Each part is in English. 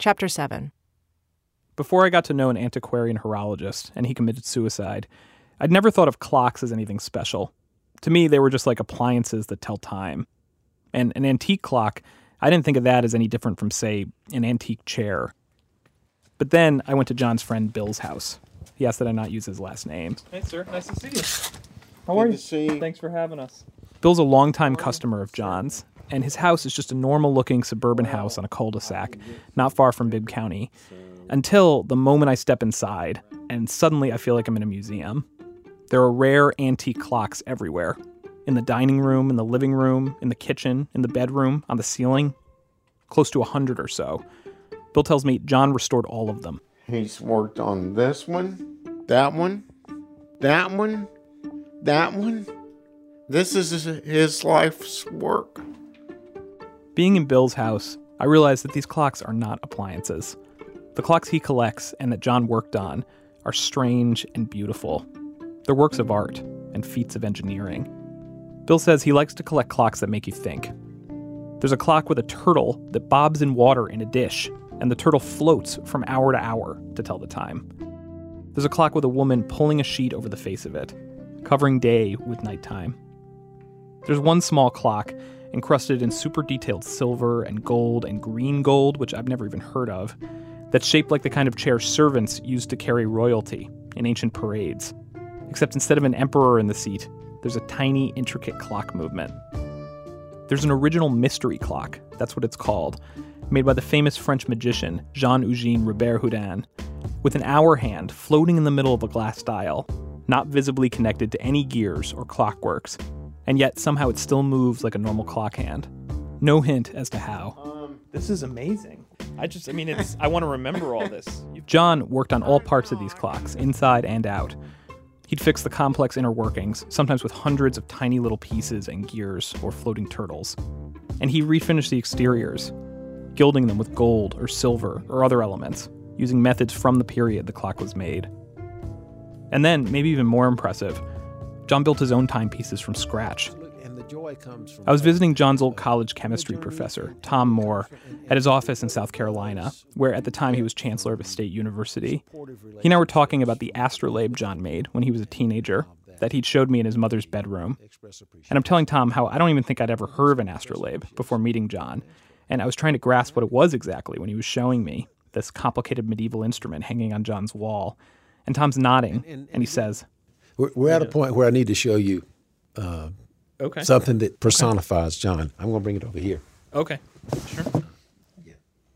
Chapter 7 Before I got to know an antiquarian horologist and he committed suicide, I'd never thought of clocks as anything special. To me, they were just like appliances that tell time. And an antique clock, I didn't think of that as any different from, say, an antique chair. But then I went to John's friend Bill's house. He asked that I not use his last name. Hey, sir. Nice to see you. How are Good you? to see you. Thanks for having us. Bill's a longtime customer of John's, and his house is just a normal looking suburban house on a cul de sac, not far from Bibb County. Until the moment I step inside, and suddenly I feel like I'm in a museum. There are rare antique clocks everywhere in the dining room, in the living room, in the kitchen, in the bedroom, on the ceiling. Close to a hundred or so. Bill tells me John restored all of them. He's worked on this one, that one, that one, that one. This is his life's work. Being in Bill's house, I realized that these clocks are not appliances. The clocks he collects and that John worked on are strange and beautiful. They're works of art and feats of engineering. Bill says he likes to collect clocks that make you think. There's a clock with a turtle that bobs in water in a dish, and the turtle floats from hour to hour to tell the time. There's a clock with a woman pulling a sheet over the face of it, covering day with nighttime. There's one small clock encrusted in super detailed silver and gold and green gold, which I've never even heard of, that's shaped like the kind of chair servants used to carry royalty in ancient parades. Except instead of an emperor in the seat, there's a tiny, intricate clock movement. There's an original mystery clock, that's what it's called, made by the famous French magician Jean Eugene Robert Houdin, with an hour hand floating in the middle of a glass dial, not visibly connected to any gears or clockworks, and yet somehow it still moves like a normal clock hand. No hint as to how. Um, this is amazing. I just, I mean, it's. I want to remember all this. John worked on all parts of these clocks, inside and out. He'd fix the complex inner workings, sometimes with hundreds of tiny little pieces and gears or floating turtles. And he refinished the exteriors, gilding them with gold or silver or other elements, using methods from the period the clock was made. And then, maybe even more impressive, John built his own timepieces from scratch. And the joy comes from I was visiting John's old college chemistry professor, Tom Moore, at his office in South Carolina, where at the time he was chancellor of a state university. He and I were talking about the astrolabe John made when he was a teenager that he'd showed me in his mother's bedroom. And I'm telling Tom how I don't even think I'd ever heard of an astrolabe before meeting John. And I was trying to grasp what it was exactly when he was showing me this complicated medieval instrument hanging on John's wall. And Tom's nodding, and he says, We're, we're at a point where I need to show you Okay. something that personifies John. I'm going to bring it over here. Okay. Sure.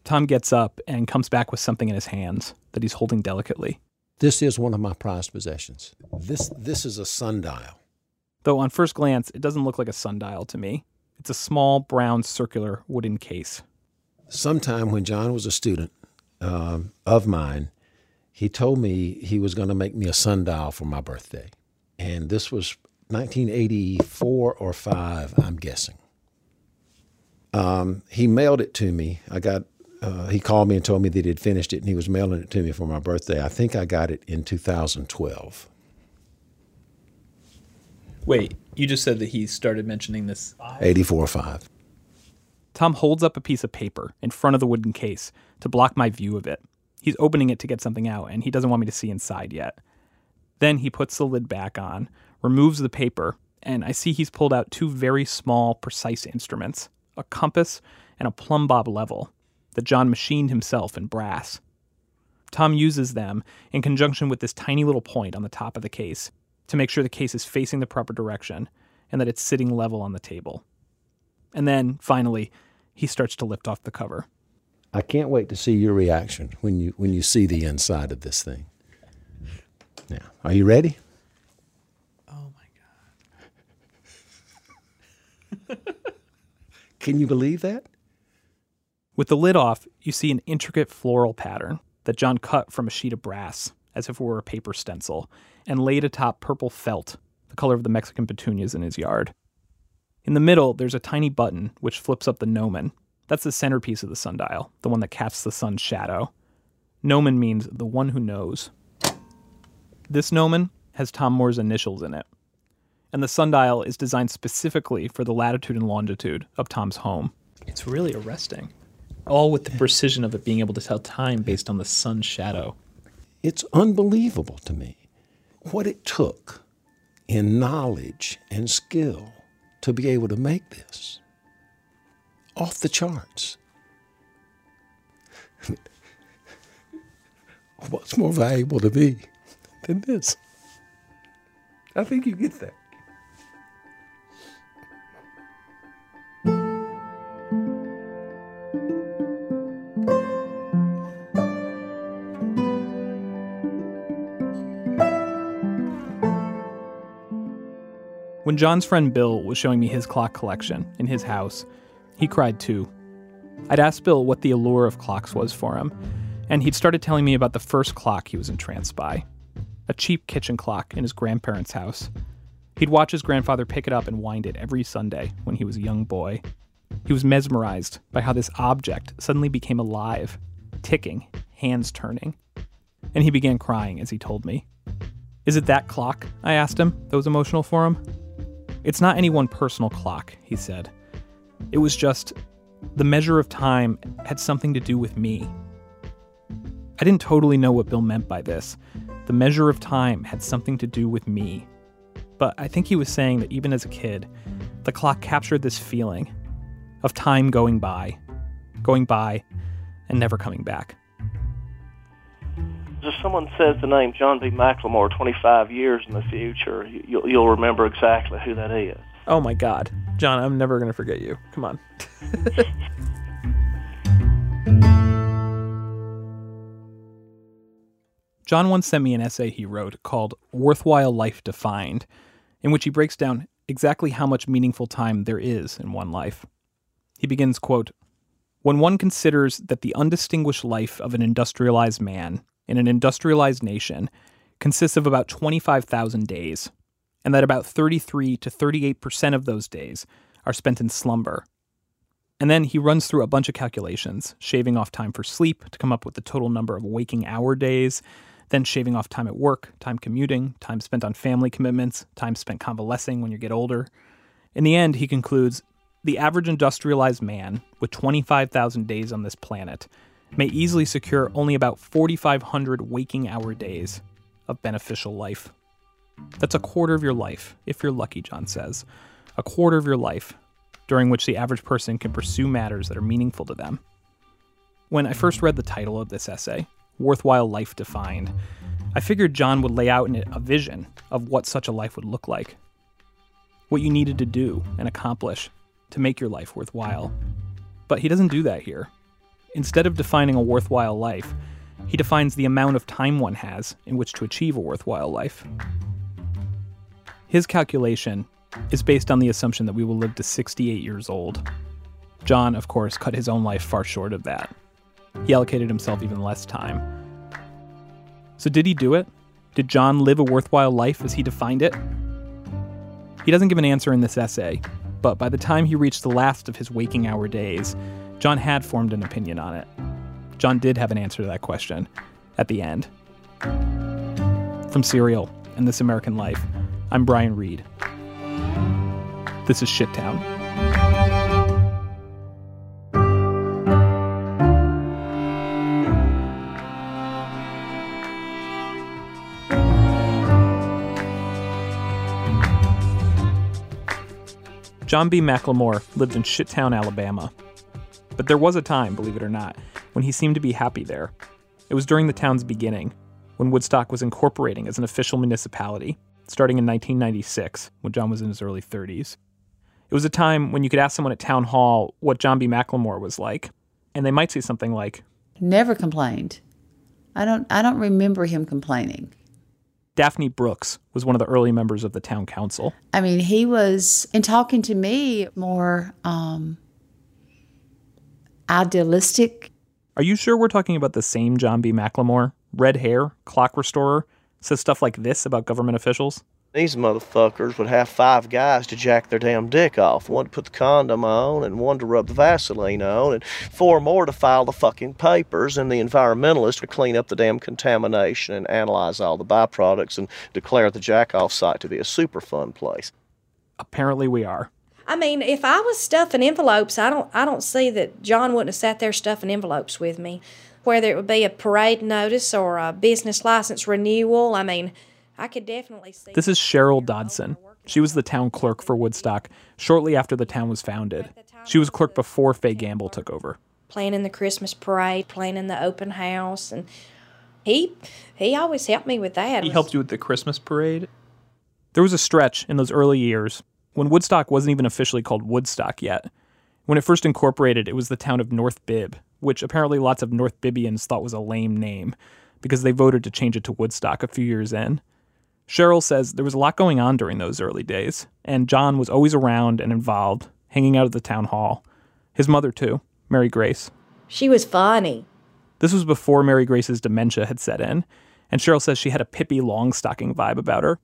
Tom gets up and comes back with something in his hands that he's holding delicately. This is one of my prized possessions. This this is a sundial. Though on first glance, it doesn't look like a sundial to me. It's a small, brown, circular wooden case. Sometime when John was a student um, of mine, he told me he was going to make me a sundial for my birthday, and this was 1984 or five, I'm guessing. Um, he mailed it to me. I got. Uh, he called me and told me that he'd finished it, and he was mailing it to me for my birthday. I think I got it in 2012. Wait, you just said that he started mentioning this. 84 or five. Tom holds up a piece of paper in front of the wooden case to block my view of it. He's opening it to get something out, and he doesn't want me to see inside yet. Then he puts the lid back on, removes the paper, and I see he's pulled out two very small, precise instruments a compass and a plumb bob level that John machined himself in brass. Tom uses them in conjunction with this tiny little point on the top of the case to make sure the case is facing the proper direction and that it's sitting level on the table. And then, finally, he starts to lift off the cover. I can't wait to see your reaction when you when you see the inside of this thing. Now, are you ready? Oh my god. Can you believe that? With the lid off, you see an intricate floral pattern that John cut from a sheet of brass, as if it were a paper stencil, and laid atop purple felt, the color of the Mexican petunias in his yard. In the middle, there's a tiny button which flips up the gnomon. That's the centerpiece of the sundial, the one that casts the sun's shadow. Gnomon means the one who knows. This gnomon has Tom Moore's initials in it. And the sundial is designed specifically for the latitude and longitude of Tom's home. It's really arresting. All with the precision of it being able to tell time based on the sun's shadow. It's unbelievable to me what it took in knowledge and skill to be able to make this. Off the charts. What's more valuable to me than this? I think you get that. When John's friend Bill was showing me his clock collection in his house, he cried too. I'd asked Bill what the allure of clocks was for him, and he'd started telling me about the first clock he was entranced by a cheap kitchen clock in his grandparents' house. He'd watch his grandfather pick it up and wind it every Sunday when he was a young boy. He was mesmerized by how this object suddenly became alive, ticking, hands turning. And he began crying as he told me. Is it that clock? I asked him, that was emotional for him. It's not any one personal clock, he said. It was just the measure of time had something to do with me. I didn't totally know what Bill meant by this. The measure of time had something to do with me. But I think he was saying that even as a kid, the clock captured this feeling of time going by, going by, and never coming back. If someone says the name John B. McLemore 25 years in the future, you'll, you'll remember exactly who that is. Oh my God. John, I'm never going to forget you. Come on. John once sent me an essay he wrote called Worthwhile Life Defined, in which he breaks down exactly how much meaningful time there is in one life. He begins, quote, When one considers that the undistinguished life of an industrialized man in an industrialized nation consists of about 25,000 days, and that about 33 to 38% of those days are spent in slumber. And then he runs through a bunch of calculations, shaving off time for sleep to come up with the total number of waking hour days, then shaving off time at work, time commuting, time spent on family commitments, time spent convalescing when you get older. In the end, he concludes the average industrialized man with 25,000 days on this planet may easily secure only about 4,500 waking hour days of beneficial life. That's a quarter of your life, if you're lucky, John says. A quarter of your life, during which the average person can pursue matters that are meaningful to them. When I first read the title of this essay, Worthwhile Life Defined, I figured John would lay out in it a vision of what such a life would look like. What you needed to do and accomplish to make your life worthwhile. But he doesn't do that here. Instead of defining a worthwhile life, he defines the amount of time one has in which to achieve a worthwhile life. His calculation is based on the assumption that we will live to 68 years old. John, of course, cut his own life far short of that. He allocated himself even less time. So, did he do it? Did John live a worthwhile life as he defined it? He doesn't give an answer in this essay, but by the time he reached the last of his waking hour days, John had formed an opinion on it. John did have an answer to that question at the end. From Serial and This American Life, I'm Brian Reed. This is Shittown. John B. McLemore lived in Shittown, Alabama. But there was a time, believe it or not, when he seemed to be happy there. It was during the town's beginning, when Woodstock was incorporating as an official municipality, starting in 1996, when John was in his early 30s. It was a time when you could ask someone at town hall what John B. McLemore was like, and they might say something like, Never complained. I don't I don't remember him complaining. Daphne Brooks was one of the early members of the town council. I mean, he was in talking to me more um, idealistic. Are you sure we're talking about the same John B. McLemore? Red hair, clock restorer, says stuff like this about government officials? These motherfuckers would have five guys to jack their damn dick off. One to put the condom on, and one to rub the Vaseline on, and four more to file the fucking papers, and the environmentalist to clean up the damn contamination and analyze all the byproducts and declare the jack off site to be a Superfund place. Apparently, we are. I mean, if I was stuffing envelopes, I don't I don't see that John wouldn't have sat there stuffing envelopes with me. Whether it would be a parade notice or a business license renewal, I mean, I could definitely see. This is Cheryl Dodson. She was the town clerk for Woodstock shortly after the town was founded. She was clerk before Faye Gamble took over. planning the Christmas parade, planning the open house, and he he always helped me with that. He helped you with the Christmas parade? There was a stretch in those early years when Woodstock wasn't even officially called Woodstock yet. When it first incorporated, it was the town of North Bibb, which apparently lots of North Bibbians thought was a lame name because they voted to change it to Woodstock a few years in. Cheryl says there was a lot going on during those early days, and John was always around and involved, hanging out at the town hall. His mother, too, Mary Grace. She was funny. This was before Mary Grace's dementia had set in, and Cheryl says she had a Pippi Longstocking vibe about her.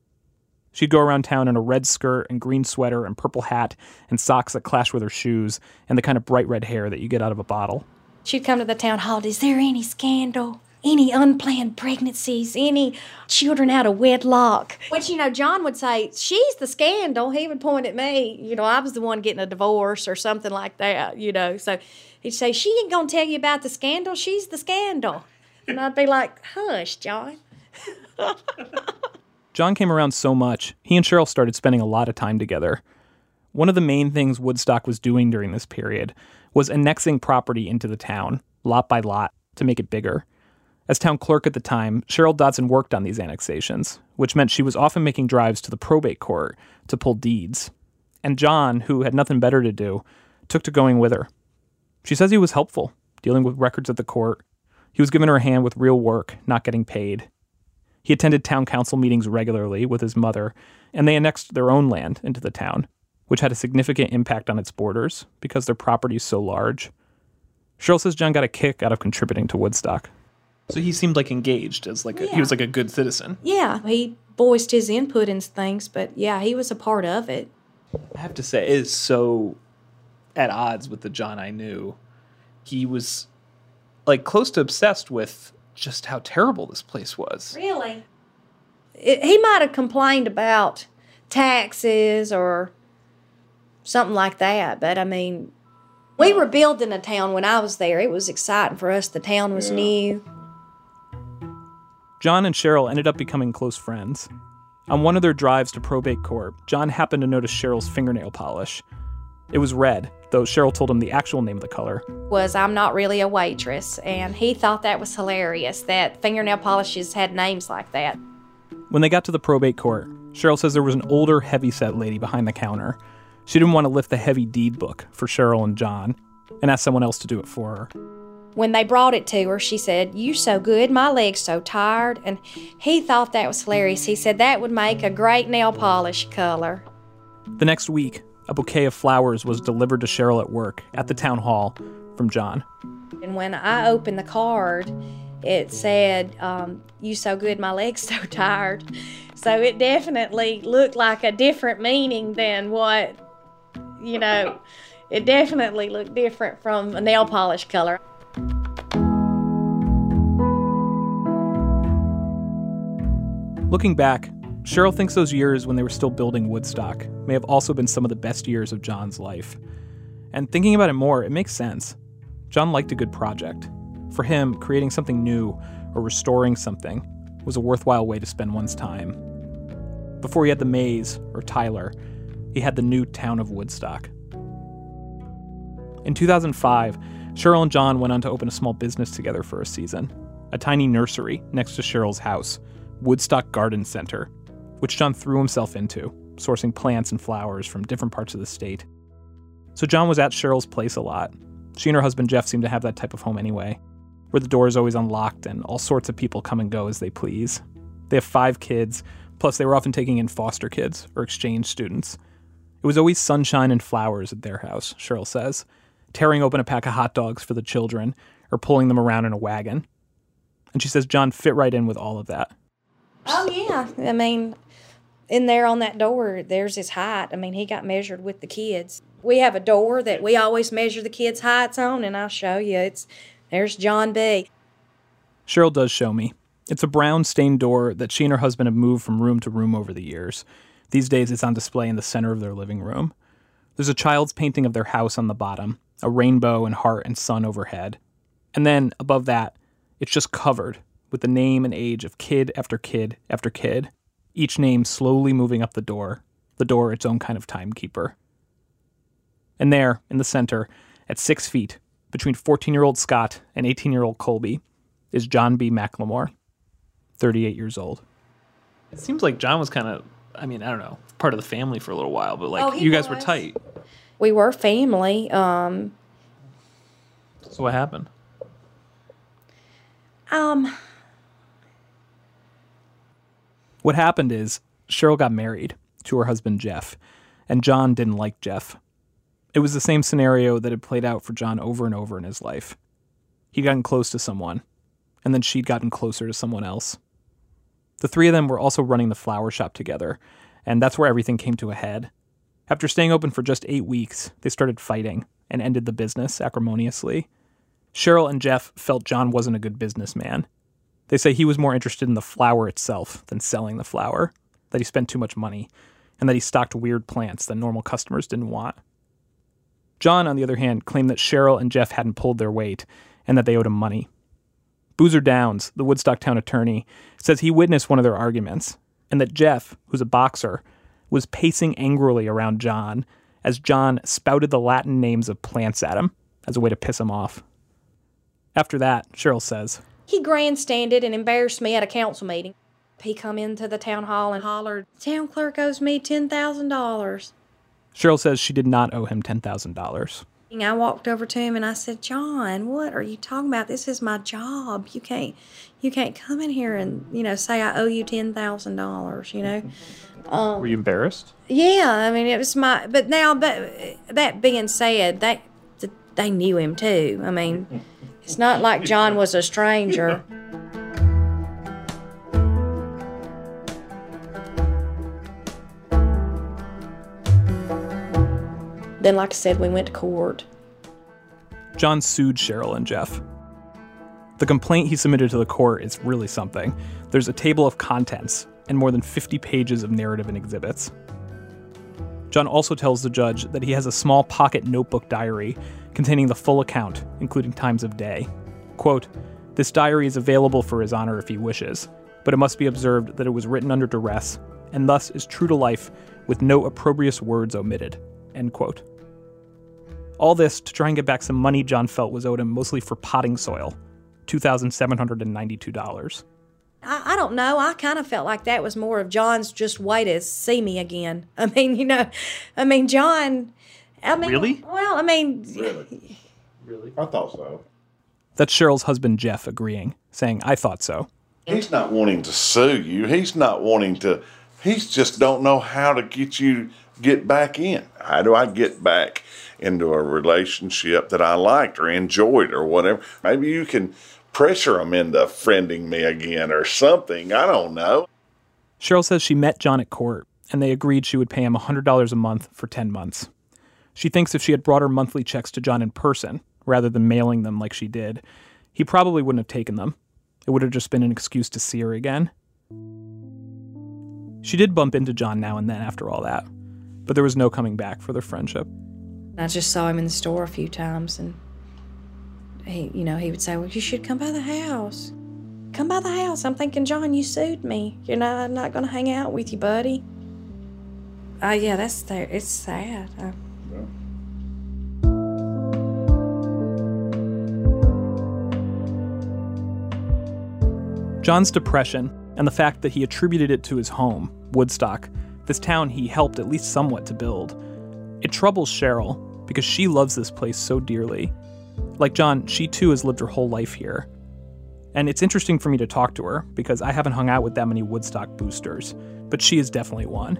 She'd go around town in a red skirt and green sweater and purple hat and socks that clash with her shoes and the kind of bright red hair that you get out of a bottle. She'd come to the town hall. Is there any scandal? Any unplanned pregnancies? Any children out of wedlock? Which, you know, John would say, She's the scandal. He would point at me. You know, I was the one getting a divorce or something like that, you know. So he'd say, She ain't going to tell you about the scandal. She's the scandal. And I'd be like, Hush, John. John came around so much, he and Cheryl started spending a lot of time together. One of the main things Woodstock was doing during this period was annexing property into the town, lot by lot, to make it bigger. As town clerk at the time, Cheryl Dodson worked on these annexations, which meant she was often making drives to the probate court to pull deeds. And John, who had nothing better to do, took to going with her. She says he was helpful, dealing with records at the court. He was giving her a hand with real work, not getting paid. He attended town council meetings regularly with his mother, and they annexed their own land into the town, which had a significant impact on its borders because their property is so large. Cheryl says John got a kick out of contributing to Woodstock. So he seemed like engaged as like a, he was like a good citizen. Yeah, he voiced his input in things, but yeah, he was a part of it. I have to say, it is so at odds with the John I knew. He was like close to obsessed with just how terrible this place was. Really? It, he might have complained about taxes or something like that, but I mean, we were building a town when I was there. It was exciting for us. The town was new. John and Cheryl ended up becoming close friends. On one of their drives to probate court, John happened to notice Cheryl's fingernail polish. It was red, though Cheryl told him the actual name of the color. Was I'm not really a waitress, and he thought that was hilarious that fingernail polishes had names like that. When they got to the probate court, Cheryl says there was an older, heavy-set lady behind the counter. She didn't want to lift the heavy deed book for Cheryl and John, and asked someone else to do it for her. When they brought it to her, she said, You so good, my leg's so tired. And he thought that was hilarious. He said that would make a great nail polish color. The next week, a bouquet of flowers was delivered to Cheryl at work at the town hall from John. And when I opened the card, it said, um, You so good, my leg's so tired. So it definitely looked like a different meaning than what, you know, it definitely looked different from a nail polish color. Looking back, Cheryl thinks those years when they were still building Woodstock may have also been some of the best years of John's life. And thinking about it more, it makes sense. John liked a good project. For him, creating something new or restoring something was a worthwhile way to spend one's time. Before he had the maze or Tyler, he had the new town of Woodstock. In 2005, Cheryl and John went on to open a small business together for a season a tiny nursery next to Cheryl's house, Woodstock Garden Center, which John threw himself into, sourcing plants and flowers from different parts of the state. So John was at Cheryl's place a lot. She and her husband Jeff seem to have that type of home anyway, where the door is always unlocked and all sorts of people come and go as they please. They have five kids, plus they were often taking in foster kids or exchange students. It was always sunshine and flowers at their house, Cheryl says, tearing open a pack of hot dogs for the children or pulling them around in a wagon. And she says John fit right in with all of that. Oh, yeah. I mean, in there on that door, there's his height. I mean, he got measured with the kids. We have a door that we always measure the kids' heights on, and I'll show you. It's there's John B. Cheryl does show me. It's a brown stained door that she and her husband have moved from room to room over the years. These days, it's on display in the center of their living room. There's a child's painting of their house on the bottom, a rainbow and heart and sun overhead. And then above that, it's just covered with the name and age of kid after kid after kid, each name slowly moving up the door, the door its own kind of timekeeper. And there, in the center, at six feet, between 14 year old Scott and 18 year old Colby, is John B. McLemore, 38 years old. It seems like John was kind of, I mean, I don't know, part of the family for a little while, but like Oh, you guys were tight. We were family. Um, So what happened? um, What happened is Cheryl got married to her husband Jeff, and John didn't like Jeff. It was the same scenario that had played out for John over and over in his life. He'd gotten close to someone, and then she'd gotten closer to someone else. The three of them were also running the flower shop together, and that's where everything came to a head. After staying open for just eight weeks, they started fighting and ended the business acrimoniously. Cheryl and Jeff felt John wasn't a good businessman. They say he was more interested in the flower itself than selling the flower, that he spent too much money, and that he stocked weird plants that normal customers didn't want. John, on the other hand, claimed that Cheryl and Jeff hadn't pulled their weight and that they owed him money. Boozer Downs, the Woodstock town attorney, says he witnessed one of their arguments, and that Jeff, who's a boxer, was pacing angrily around John as John spouted the Latin names of plants at him as a way to piss him off. After that, Cheryl says, he grandstanded and embarrassed me at a council meeting. He come into the town hall and hollered, "Town clerk owes me ten thousand dollars." Cheryl says she did not owe him $10,000. I walked over to him and I said, "John, what are you talking about? This is my job. You can't, you can't come in here and you know say I owe you ten thousand dollars. You know." Mm-hmm. Um, Were you embarrassed? Yeah, I mean it was my. But now, but that being said, that they knew him too. I mean, it's not like John was a stranger. Then, like I said, we went to court. John sued Cheryl and Jeff. The complaint he submitted to the court is really something. There's a table of contents and more than 50 pages of narrative and exhibits. John also tells the judge that he has a small pocket notebook diary containing the full account, including times of day. Quote, This diary is available for his honor if he wishes, but it must be observed that it was written under duress and thus is true to life with no opprobrious words omitted. End quote. All this to try and get back some money John felt was owed him mostly for potting soil $2,792. I, I don't know. I kind of felt like that was more of John's just way to see me again. I mean, you know, I mean, John. I mean, Really? Well, I mean, really? Really? I thought so. That's Cheryl's husband Jeff agreeing, saying, I thought so. He's not wanting to sue you. He's not wanting to. He's just don't know how to get you get back in. How do I get back into a relationship that I liked or enjoyed or whatever? Maybe you can pressure him into friending me again or something. I don't know. Cheryl says she met John at court, and they agreed she would pay him $100 a month for 10 months. She thinks if she had brought her monthly checks to John in person, rather than mailing them like she did, he probably wouldn't have taken them. It would have just been an excuse to see her again. She did bump into John now and then after all that, but there was no coming back for their friendship. I just saw him in the store a few times, and he, you know, he would say, "Well, you should come by the house. Come by the house." I'm thinking, John, you sued me. You know, I'm not going to hang out with you, buddy. Oh yeah, that's there. It's sad. Uh, John's depression and the fact that he attributed it to his home, Woodstock, this town he helped at least somewhat to build, it troubles Cheryl because she loves this place so dearly. Like John, she too has lived her whole life here. And it's interesting for me to talk to her because I haven't hung out with that many Woodstock boosters, but she is definitely one.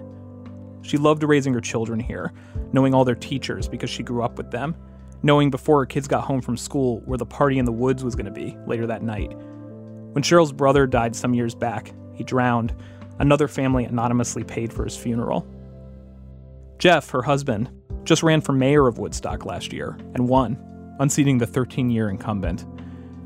She loved raising her children here, knowing all their teachers because she grew up with them, knowing before her kids got home from school where the party in the woods was going to be later that night. When Cheryl's brother died some years back, he drowned. Another family anonymously paid for his funeral. Jeff, her husband, just ran for mayor of Woodstock last year and won, unseating the 13 year incumbent.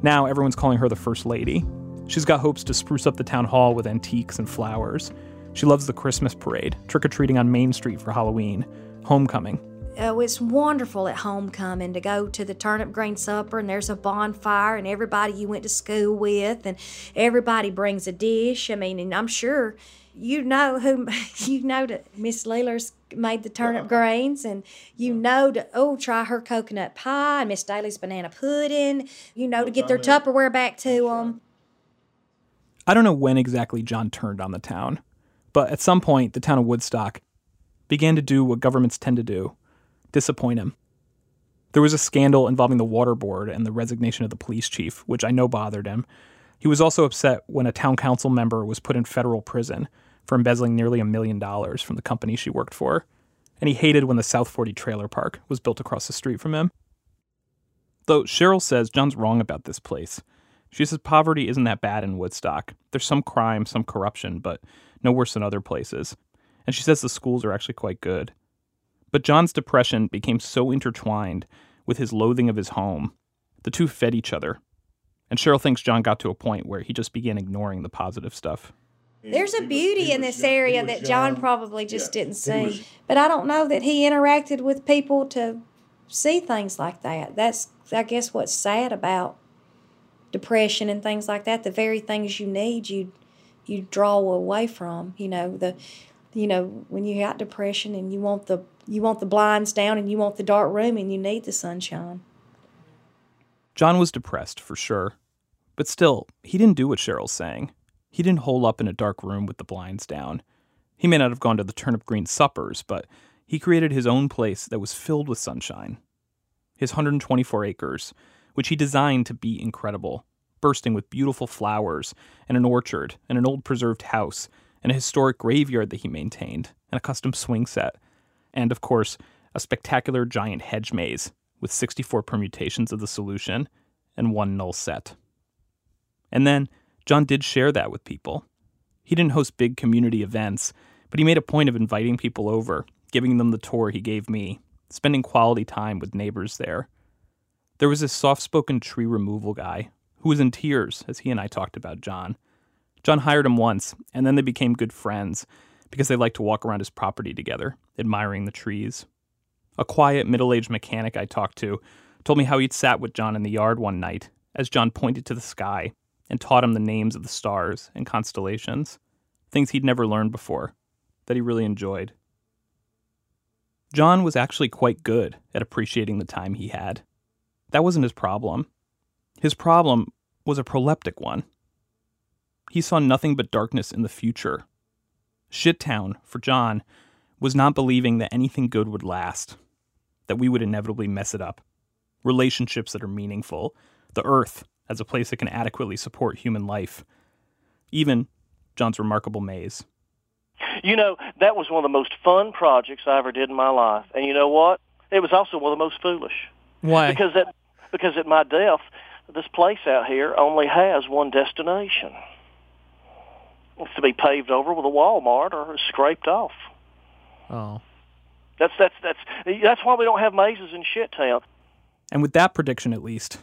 Now everyone's calling her the First Lady. She's got hopes to spruce up the town hall with antiques and flowers. She loves the Christmas parade, trick or treating on Main Street for Halloween, homecoming. Oh, it's wonderful at homecoming to go to the turnip green supper and there's a bonfire and everybody you went to school with and everybody brings a dish. I mean, and I'm sure you know who you know that Miss Leeler's made the turnip greens and you know to oh try her coconut pie and Miss Daly's banana pudding. You know to get their Tupperware back to them. I don't know when exactly John turned on the town, but at some point, the town of Woodstock began to do what governments tend to do disappoint him. There was a scandal involving the water board and the resignation of the police chief, which I know bothered him. He was also upset when a town council member was put in federal prison for embezzling nearly a million dollars from the company she worked for. And he hated when the South 40 trailer park was built across the street from him. Though Cheryl says John's wrong about this place. She says poverty isn't that bad in Woodstock. There's some crime, some corruption, but no worse than other places. And she says the schools are actually quite good. But John's depression became so intertwined with his loathing of his home. The two fed each other. And Cheryl thinks John got to a point where he just began ignoring the positive stuff. There's a beauty in this area that John probably just didn't see. But I don't know that he interacted with people to see things like that. That's, I guess, what's sad about depression and things like that. The very things you need, you you draw away from. You know the, you know when you got depression and you want the you want the blinds down and you want the dark room and you need the sunshine. John was depressed, for sure. But still, he didn't do what Cheryl's saying. He didn't hole up in a dark room with the blinds down. He may not have gone to the turnip green suppers, but he created his own place that was filled with sunshine. His 124 acres, which he designed to be incredible, bursting with beautiful flowers and an orchard and an old preserved house and a historic graveyard that he maintained and a custom swing set. And, of course, a spectacular giant hedge maze with 64 permutations of the solution and one null set. And then John did share that with people. He didn't host big community events, but he made a point of inviting people over, giving them the tour he gave me, spending quality time with neighbors there. There was this soft spoken tree removal guy who was in tears as he and I talked about John. John hired him once, and then they became good friends because they liked to walk around his property together, admiring the trees. A quiet, middle aged mechanic I talked to told me how he'd sat with John in the yard one night as John pointed to the sky and taught him the names of the stars and constellations, things he'd never learned before, that he really enjoyed. John was actually quite good at appreciating the time he had. That wasn't his problem. His problem was a proleptic one. He saw nothing but darkness in the future. Shittown, for John, was not believing that anything good would last, that we would inevitably mess it up. Relationships that are meaningful, the earth as a place that can adequately support human life. Even John's remarkable maze. You know, that was one of the most fun projects I ever did in my life. And you know what? It was also one of the most foolish. Why? Because at, because at my death, this place out here only has one destination. It's to be paved over with a Walmart or scraped off. Oh. That's that's that's that's why we don't have mazes in shit town. And with that prediction, at least,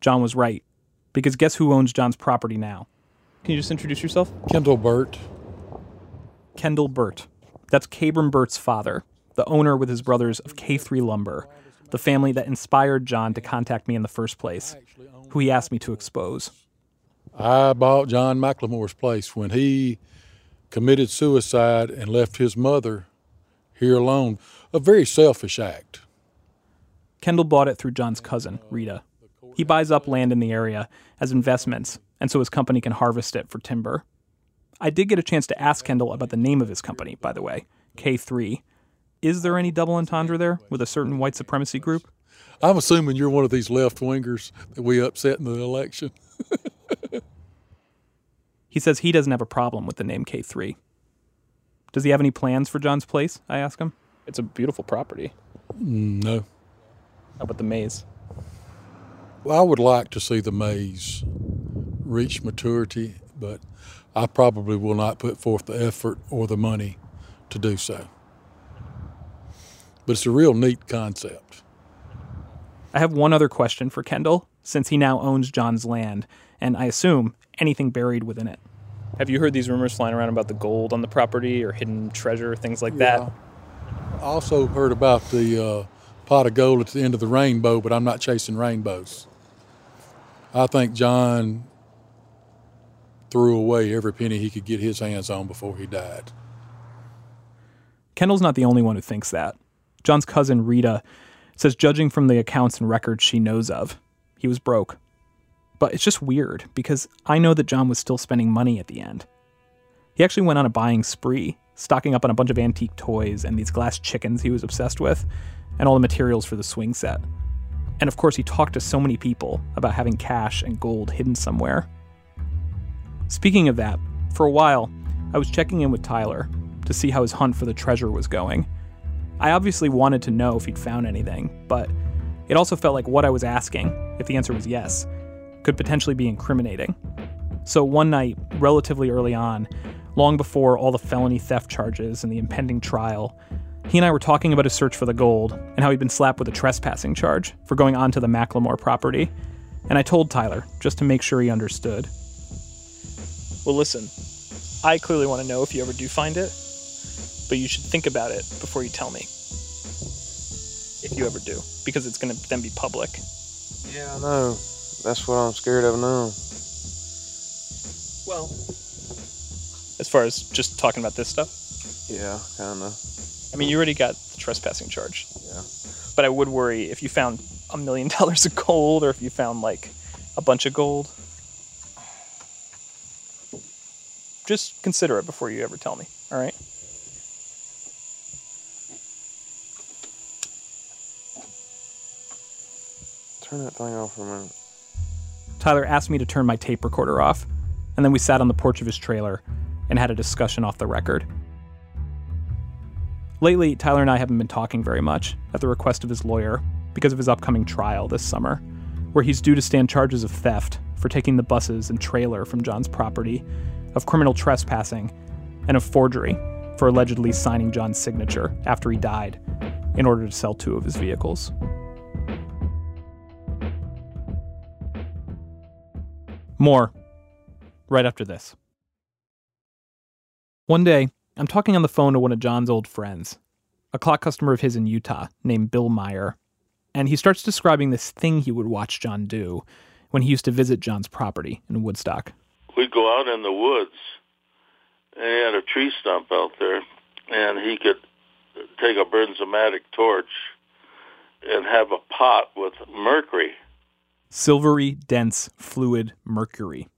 John was right. Because guess who owns John's property now? Can you just introduce yourself? Kendall Burt. Kendall Burt. That's Kabram Burt's father, the owner with his brothers of K3 Lumber, the family that inspired John to contact me in the first place, who he asked me to expose. I bought John McLemore's place when he committed suicide and left his mother here alone. A very selfish act. Kendall bought it through John's cousin, Rita. He buys up land in the area as investments, and so his company can harvest it for timber. I did get a chance to ask Kendall about the name of his company, by the way K3. Is there any double entendre there with a certain white supremacy group? I'm assuming you're one of these left wingers that we upset in the election. he says he doesn't have a problem with the name K3. Does he have any plans for John's place? I ask him. It's a beautiful property. Mm, no. How about the maze? Well, I would like to see the maze reach maturity, but I probably will not put forth the effort or the money to do so. But it's a real neat concept. I have one other question for Kendall, since he now owns John's land, and I assume anything buried within it. Have you heard these rumors flying around about the gold on the property or hidden treasure, things like Yeah. that? also heard about the uh, pot of gold at the end of the rainbow, but I'm not chasing rainbows. I think John threw away every penny he could get his hands on before he died. Kendall's not the only one who thinks that. John's cousin, Rita, says, judging from the accounts and records she knows of, he was broke. But it's just weird because I know that John was still spending money at the end. He actually went on a buying spree, stocking up on a bunch of antique toys and these glass chickens he was obsessed with, and all the materials for the swing set. And of course, he talked to so many people about having cash and gold hidden somewhere. Speaking of that, for a while, I was checking in with Tyler to see how his hunt for the treasure was going. I obviously wanted to know if he'd found anything, but it also felt like what I was asking, if the answer was yes, could potentially be incriminating. So one night, relatively early on, long before all the felony theft charges and the impending trial, he and I were talking about his search for the gold and how he'd been slapped with a trespassing charge for going onto the McLemore property. And I told Tyler, just to make sure he understood. Well, listen, I clearly want to know if you ever do find it, but you should think about it before you tell me. If you ever do, because it's going to then be public. Yeah, I know. That's what I'm scared of now. Well, as far as just talking about this stuff, Yeah, kinda. I mean, you already got the trespassing charge. Yeah. But I would worry if you found a million dollars of gold or if you found like a bunch of gold. Just consider it before you ever tell me, all right? Turn that thing off for a minute. Tyler asked me to turn my tape recorder off, and then we sat on the porch of his trailer and had a discussion off the record. Lately, Tyler and I haven't been talking very much at the request of his lawyer because of his upcoming trial this summer, where he's due to stand charges of theft for taking the buses and trailer from John's property, of criminal trespassing, and of forgery for allegedly signing John's signature after he died in order to sell two of his vehicles. More right after this. One day, I'm talking on the phone to one of John's old friends, a clock customer of his in Utah named Bill Meyer, and he starts describing this thing he would watch John do when he used to visit John's property in Woodstock. we'd go out in the woods and he had a tree stump out there and he could take a bernzomatic torch and have a pot with mercury Silvery, dense, fluid mercury.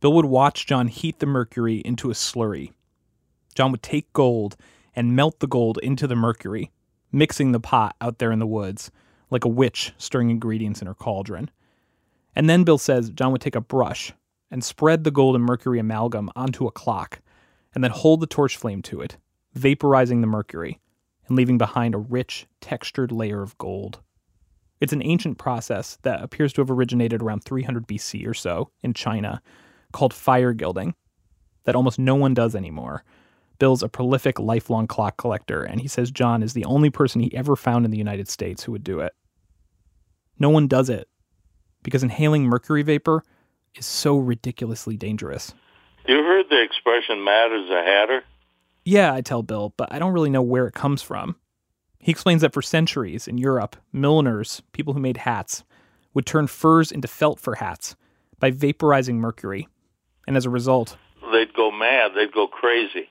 Bill would watch John heat the mercury into a slurry. John would take gold and melt the gold into the mercury, mixing the pot out there in the woods, like a witch stirring ingredients in her cauldron. And then Bill says John would take a brush and spread the gold and mercury amalgam onto a clock, and then hold the torch flame to it, vaporizing the mercury and leaving behind a rich, textured layer of gold. It's an ancient process that appears to have originated around 300 BC or so in China, called fire gilding, that almost no one does anymore. Bill's a prolific lifelong clock collector, and he says John is the only person he ever found in the United States who would do it. No one does it because inhaling mercury vapor is so ridiculously dangerous. you heard the expression mad as a hatter Yeah, I tell Bill, but I don't really know where it comes from. He explains that for centuries in Europe, milliners, people who made hats, would turn furs into felt for hats by vaporizing mercury. And as a result, they'd go mad they'd go crazy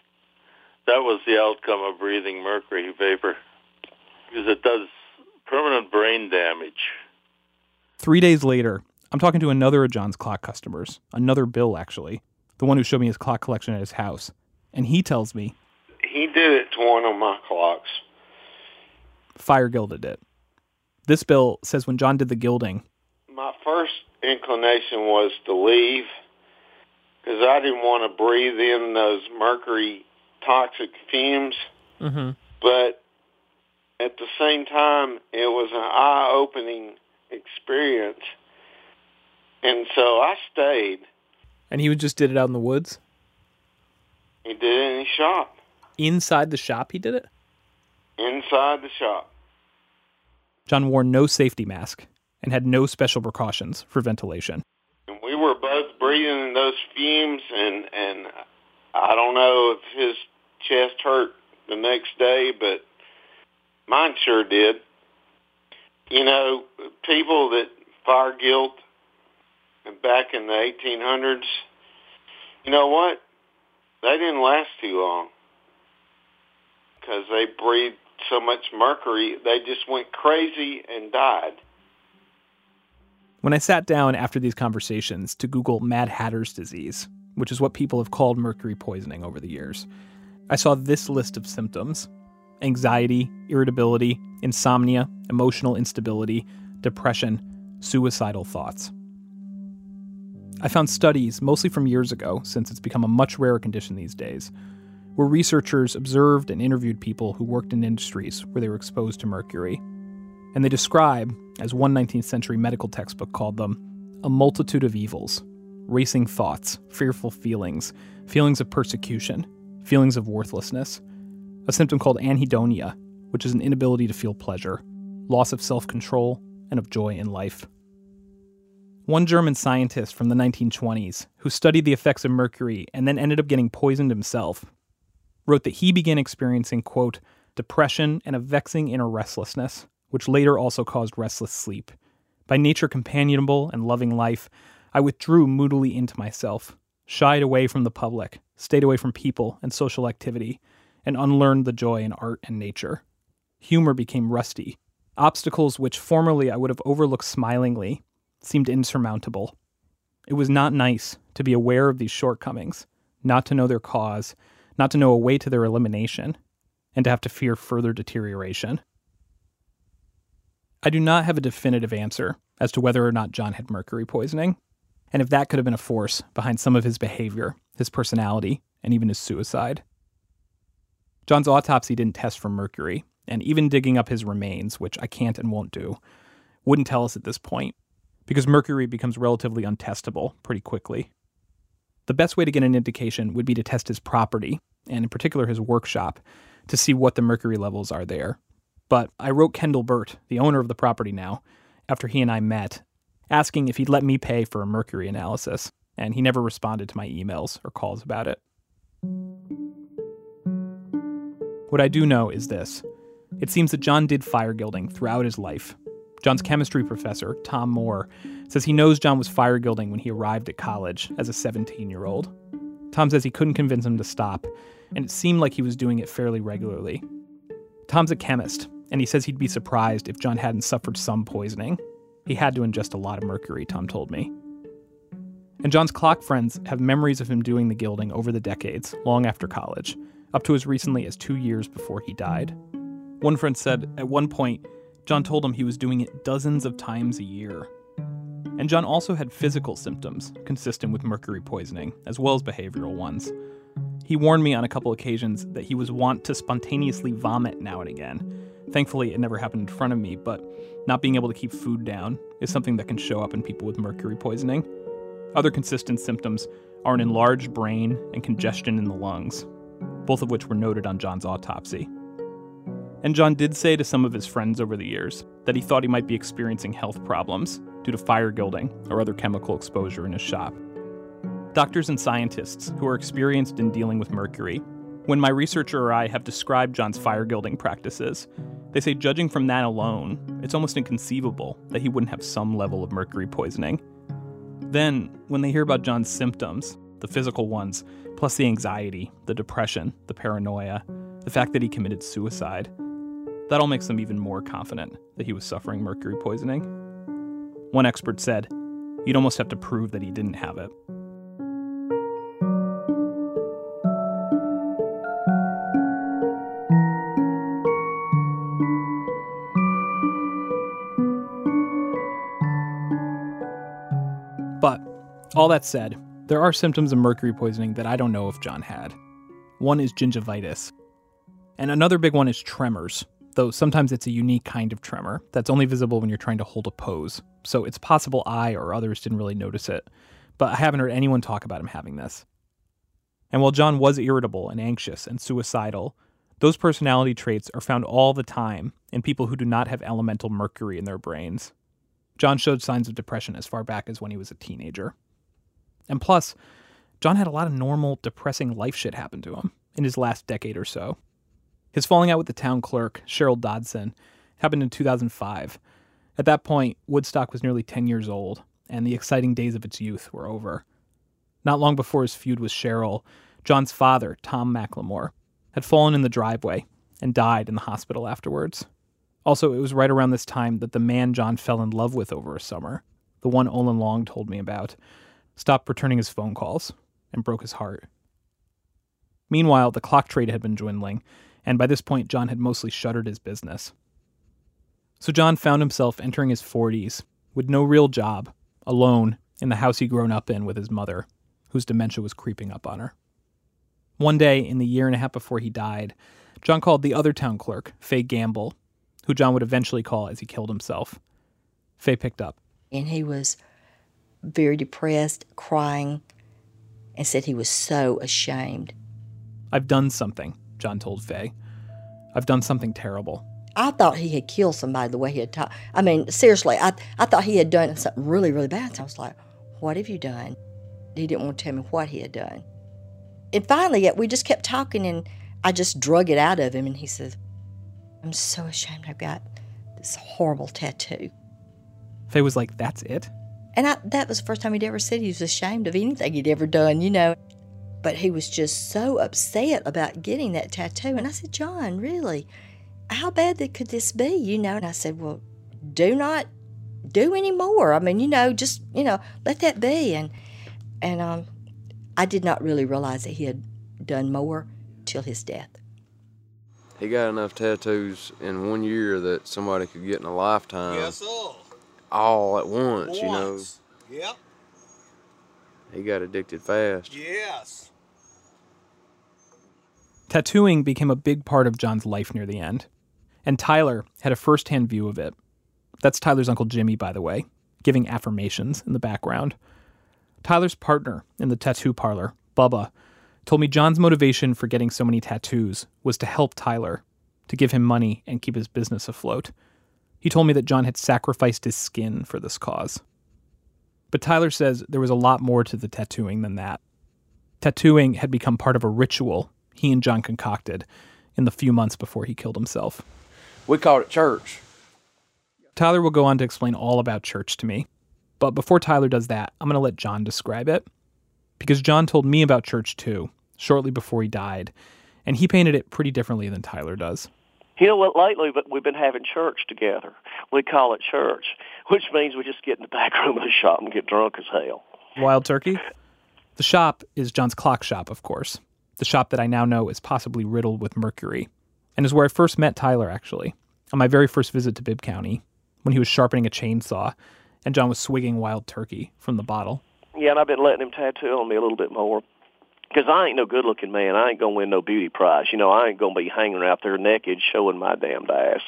that was the outcome of breathing mercury vapor because it does permanent brain damage three days later, I'm talking to another of John's clock customers, another Bill actually, the one who showed me his clock collection at his house. And he tells me He did it to one of my clocks. fire gilded it. This Bill says when John did the gilding, My first inclination was to leave because I didn't want to breathe in those mercury toxic fumes. mm-hmm. But at the same time, it was an eye-opening experience. And so I stayed. and he just did it out in the woods. He did it in his shop, Inside the shop, he did it. inside the shop. John wore no safety mask and had no special precautions for ventilation. And we were both breathing in those fumes, and, and I don't know if his chest hurt the next day, but Mine sure did. You know, people that fire gild and back in the 1800s, you know what? They didn't last too long because they breathed so much mercury, they just went crazy and died. When I sat down after these conversations to Google Mad Hatter's disease, which is what people have called mercury poisoning over the years, I saw this list of symptoms anxiety, irritability, insomnia, emotional instability, depression, suicidal thoughts. I found studies, mostly from years ago, since it's become a much rarer condition these days, where researchers observed and interviewed people who worked in industries where they were exposed to mercury. And they describe, as one 19th century medical textbook called them, a multitude of evils racing thoughts, fearful feelings, feelings of persecution, feelings of worthlessness, a symptom called anhedonia, which is an inability to feel pleasure, loss of self control, and of joy in life. One German scientist from the 1920s, who studied the effects of mercury and then ended up getting poisoned himself, wrote that he began experiencing, quote, depression and a vexing inner restlessness, which later also caused restless sleep. By nature companionable and loving life, I withdrew moodily into myself, shied away from the public, stayed away from people and social activity, and unlearned the joy in art and nature. Humor became rusty. Obstacles which formerly I would have overlooked smilingly seemed insurmountable. It was not nice to be aware of these shortcomings, not to know their cause, not to know a way to their elimination, and to have to fear further deterioration. I do not have a definitive answer as to whether or not John had mercury poisoning, and if that could have been a force behind some of his behavior, his personality, and even his suicide. John's autopsy didn't test for mercury, and even digging up his remains, which I can't and won't do, wouldn't tell us at this point, because mercury becomes relatively untestable pretty quickly. The best way to get an indication would be to test his property, and in particular his workshop, to see what the mercury levels are there. But I wrote Kabram Burt, the owner of the property now, after he and I met, asking if he'd let me pay for a mercury analysis, and he never responded to my emails or calls about it. What I do know is this it seems that John did fire gilding throughout his life. John's chemistry professor, Tom Moore, says he knows John was fire gilding when he arrived at college as a 17 year old. Tom says he couldn't convince him to stop, and it seemed like he was doing it fairly regularly. Tom's a chemist, and he says he'd be surprised if John hadn't suffered some poisoning. He had to ingest a lot of mercury, Tom told me. And John's clock friends have memories of him doing the gilding over the decades, long after college, up to as recently as two years before he died. One friend said at one point, John told him he was doing it dozens of times a year. And John also had physical symptoms consistent with mercury poisoning, as well as behavioral ones. He warned me on a couple occasions that he was wont to spontaneously vomit now and again. Thankfully, it never happened in front of me, but not being able to keep food down is something that can show up in people with mercury poisoning. Other consistent symptoms are an enlarged brain and congestion in the lungs, both of which were noted on John's autopsy. And John did say to some of his friends over the years that he thought he might be experiencing health problems due to fire gilding or other chemical exposure in his shop. Doctors and scientists who are experienced in dealing with mercury, when my researcher or I have described John's fire gilding practices, they say, judging from that alone, it's almost inconceivable that he wouldn't have some level of mercury poisoning. Then, when they hear about John's symptoms, the physical ones, plus the anxiety, the depression, the paranoia, the fact that he committed suicide, that all makes them even more confident that he was suffering mercury poisoning. One expert said, you'd almost have to prove that he didn't have it. All that said, there are symptoms of mercury poisoning that I don't know if John had. One is gingivitis, and another big one is tremors, though sometimes it's a unique kind of tremor that's only visible when you're trying to hold a pose. So it's possible I or others didn't really notice it, but I haven't heard anyone talk about him having this. And while John was irritable and anxious and suicidal, those personality traits are found all the time in people who do not have elemental mercury in their brains. John showed signs of depression as far back as when he was a teenager. And plus, John had a lot of normal, depressing life shit happen to him in his last decade or so. His falling out with the town clerk, Cheryl Dodson, happened in 2005. At that point, Woodstock was nearly 10 years old, and the exciting days of its youth were over. Not long before his feud with Cheryl, John's father, Tom McLemore, had fallen in the driveway and died in the hospital afterwards. Also, it was right around this time that the man John fell in love with over a summer, the one Olin Long told me about, stopped returning his phone calls and broke his heart. Meanwhile, the clock trade had been dwindling, and by this point, John had mostly shuttered his business. So John found himself entering his 40s with no real job, alone in the house he'd grown up in with his mother, whose dementia was creeping up on her. One day, in the year and a half before he died, John called the other town clerk, Fay Gamble, who John would eventually call as he killed himself. Fay picked up. And he was very depressed, crying, and said he was so ashamed. I've done something, John told Fay. I've done something terrible. I thought he had killed somebody the way he had talked. I mean, seriously, I, I thought he had done something really, really bad. So I was like, what have you done? He didn't want to tell me what he had done. And finally, we just kept talking, and I just drug it out of him. And he says, I'm so ashamed I've got this horrible tattoo. Fay was like, That's it? And I, that was the first time he'd ever said he was ashamed of anything he'd ever done, you know. But he was just so upset about getting that tattoo. And I said, John, really? How bad could this be, you know? And I said, Well, do not do any more. I mean, you know, just, you know, let that be. And, and um, I did not really realize that he had done more till his death. He got enough tattoos in one year that somebody could get in a lifetime. Yes, sir. All at once, you know. Yep. He got addicted fast. Yes. Tattooing became a big part of John's life near the end, and Tyler had a first hand view of it. That's Tyler's Uncle Jimmy, by the way, giving affirmations in the background. Tyler's partner in the tattoo parlor, Bubba, told me John's motivation for getting so many tattoos was to help Tyler, to give him money and keep his business afloat. He told me that John had sacrificed his skin for this cause. But Tyler says there was a lot more to the tattooing than that. Tattooing had become part of a ritual he and John concocted in the few months before he killed himself. We called it church. Tyler will go on to explain all about church to me. But before Tyler does that, I'm going to let John describe it. Because John told me about church too, shortly before he died, and he painted it pretty differently than Tyler does. You know what? Lately, but we've been having church together. We call it church, which means we just get in the back room of the shop and get drunk as hell. Wild turkey? The shop is John's clock shop, of course. The shop that I now know is possibly riddled with mercury, and is where I first met Tyler, actually, on my very first visit to Bibb County, when he was sharpening a chainsaw and John was swigging wild turkey from the bottle. Yeah, and I've been letting him tattoo on me a little bit more. Because I ain't no good looking man. I ain't to win no beauty prize. You know, I ain't to be hanging out there naked showing my damned ass.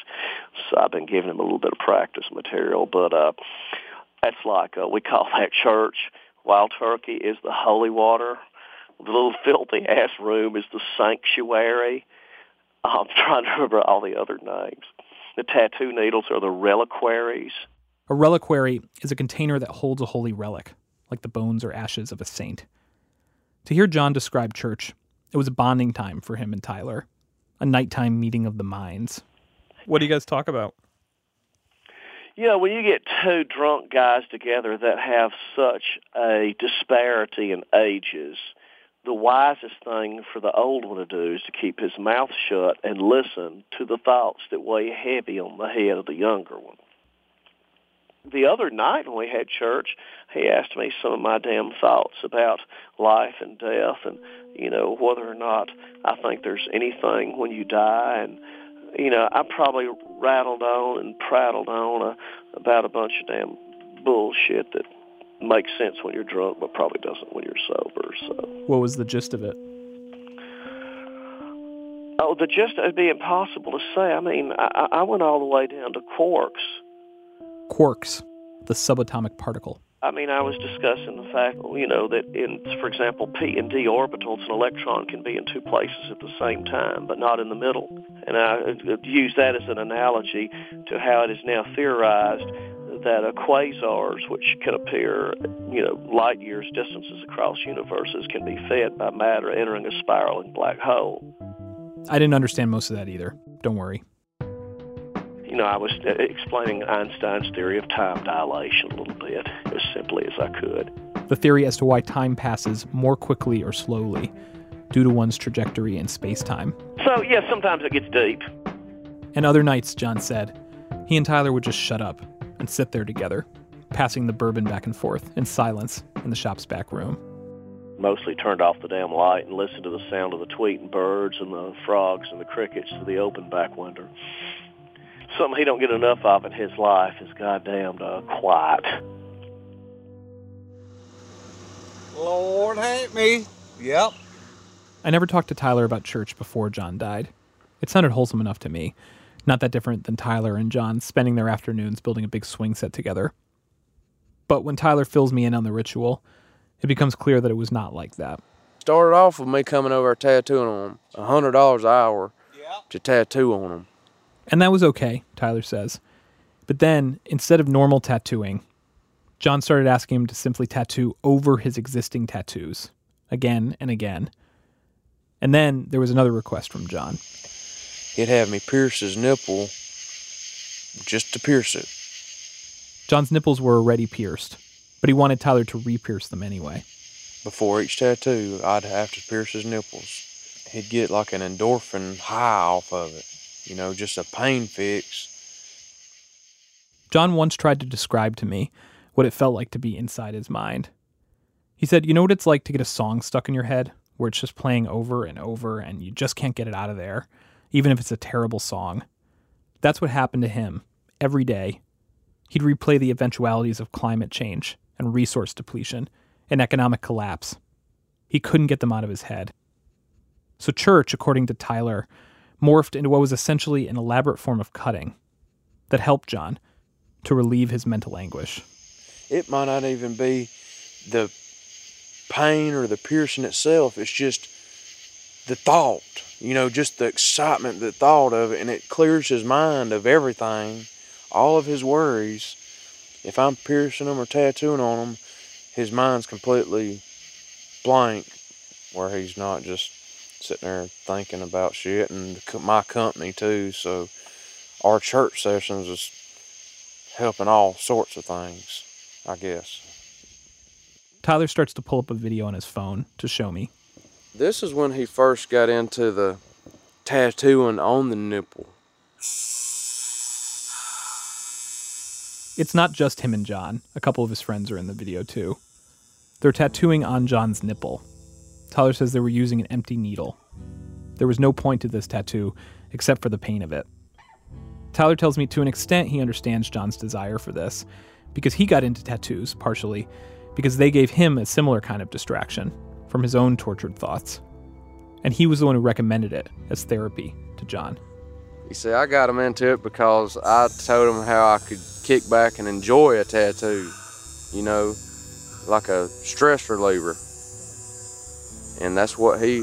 So I've been giving him a little bit of practice material. But uh, that's like, uh, we call that church. Wild turkey is the holy water. The little filthy ass room is the sanctuary. I'm trying to remember all the other names. The tattoo needles are the reliquaries. A reliquary is a container that holds a holy relic, like the bones or ashes of a saint. To hear John describe church, it was a bonding time for him and Tyler, a nighttime meeting of the minds. What do you guys talk about? Know, when you get two drunk guys together that have such a disparity in ages, the wisest thing for the old one to do is to keep his mouth shut and listen to the thoughts that weigh heavy on the head of the younger one. The other night when we had church, he asked me some of my damn thoughts about life and death and, you know, whether or not I think there's anything when you die. And, you know, I probably rattled on and prattled on uh, about a bunch of damn bullshit that makes sense when you're drunk, but probably doesn't when you're sober. So, What was the gist of it? oh, the gist it'd be impossible to say. I mean, I, I went all the way down to quarks. Quarks, the subatomic particle. I mean, I was discussing the fact, you know, that in, for example, p and d orbitals, an electron can be in two places at the same time, but not in the middle. And I uh, use that as an analogy to how it is now theorized that quasars, which can appear, you know, light years distances across universes, can be fed by matter entering a spiraling black hole. I didn't understand most of that either. Don't worry. You know, I was uh, explaining Einstein's theory of time dilation a little bit, as simply as I could. The theory as to why time passes more quickly or slowly due to one's trajectory in space time. So, yeah, sometimes it gets deep. And other nights, John said, he and Tyler would just shut up and sit there together, passing the bourbon back and forth in silence in the shop's back room. Mostly turned off the damn light and listened to the sound of the tweeting birds and the frogs and the crickets through the open back window. Something he don't get enough of in his life is goddamn uh, quiet. Lord help me. Yep. I never talked to Tyler about church before John died. It sounded wholesome enough to me. Not that different than Tyler and John spending their afternoons building a big swing set together. But when Tyler fills me in on the ritual, it becomes clear that it was not like that. Started off with me coming over tattooing on them, a hundred dollars an hour to tattoo on them. And that was okay, Tyler says. But then, instead of normal tattooing, John started asking him to simply tattoo over his existing tattoos, again and again. And then there was another request from John. He'd have me pierce his nipple just to pierce it. John's nipples were already pierced, but he wanted Tyler to re pierce them anyway. Before each tattoo, I'd have to pierce his nipples. He'd get like an endorphin high off of it, you know, just a pain fix. John once tried to describe to me what it felt like to be inside his mind. He said, You know what it's like to get a song stuck in your head, where it's just playing over and over and you just can't get it out of there, even if it's a terrible song? That's what happened to him every day. He'd replay the eventualities of climate change and resource depletion and economic collapse. He couldn't get them out of his head. So, church, according to Tyler, morphed into what was essentially an elaborate form of cutting that helped John to relieve his mental anguish. It might not even be the pain or the piercing itself, it's just the thought, you know, just the excitement, the thought of it, and it clears his mind of everything, all of his worries. If I'm piercing them or tattooing on them, his mind's completely blank, where he's not just sitting there thinking about shit, and my company too. So, our church sessions is helping all sorts of things, I guess. Tyler starts to pull up a video on his phone to show me. This is when he first got into the tattooing on the nipple. It's not just him and John. A couple of his friends are in the video too. They're tattooing on John's nipple. Tyler says they were using an empty needle. There was no point to this tattoo except for the pain of it. Tyler tells me to an extent he understands John's desire for this because he got into tattoos partially because they gave him a similar kind of distraction from his own tortured thoughts. And he was the one who recommended it as therapy to John. You see, I got him into it because I told him how I could kick back and enjoy a tattoo, you know, like a stress reliever. And that's what he,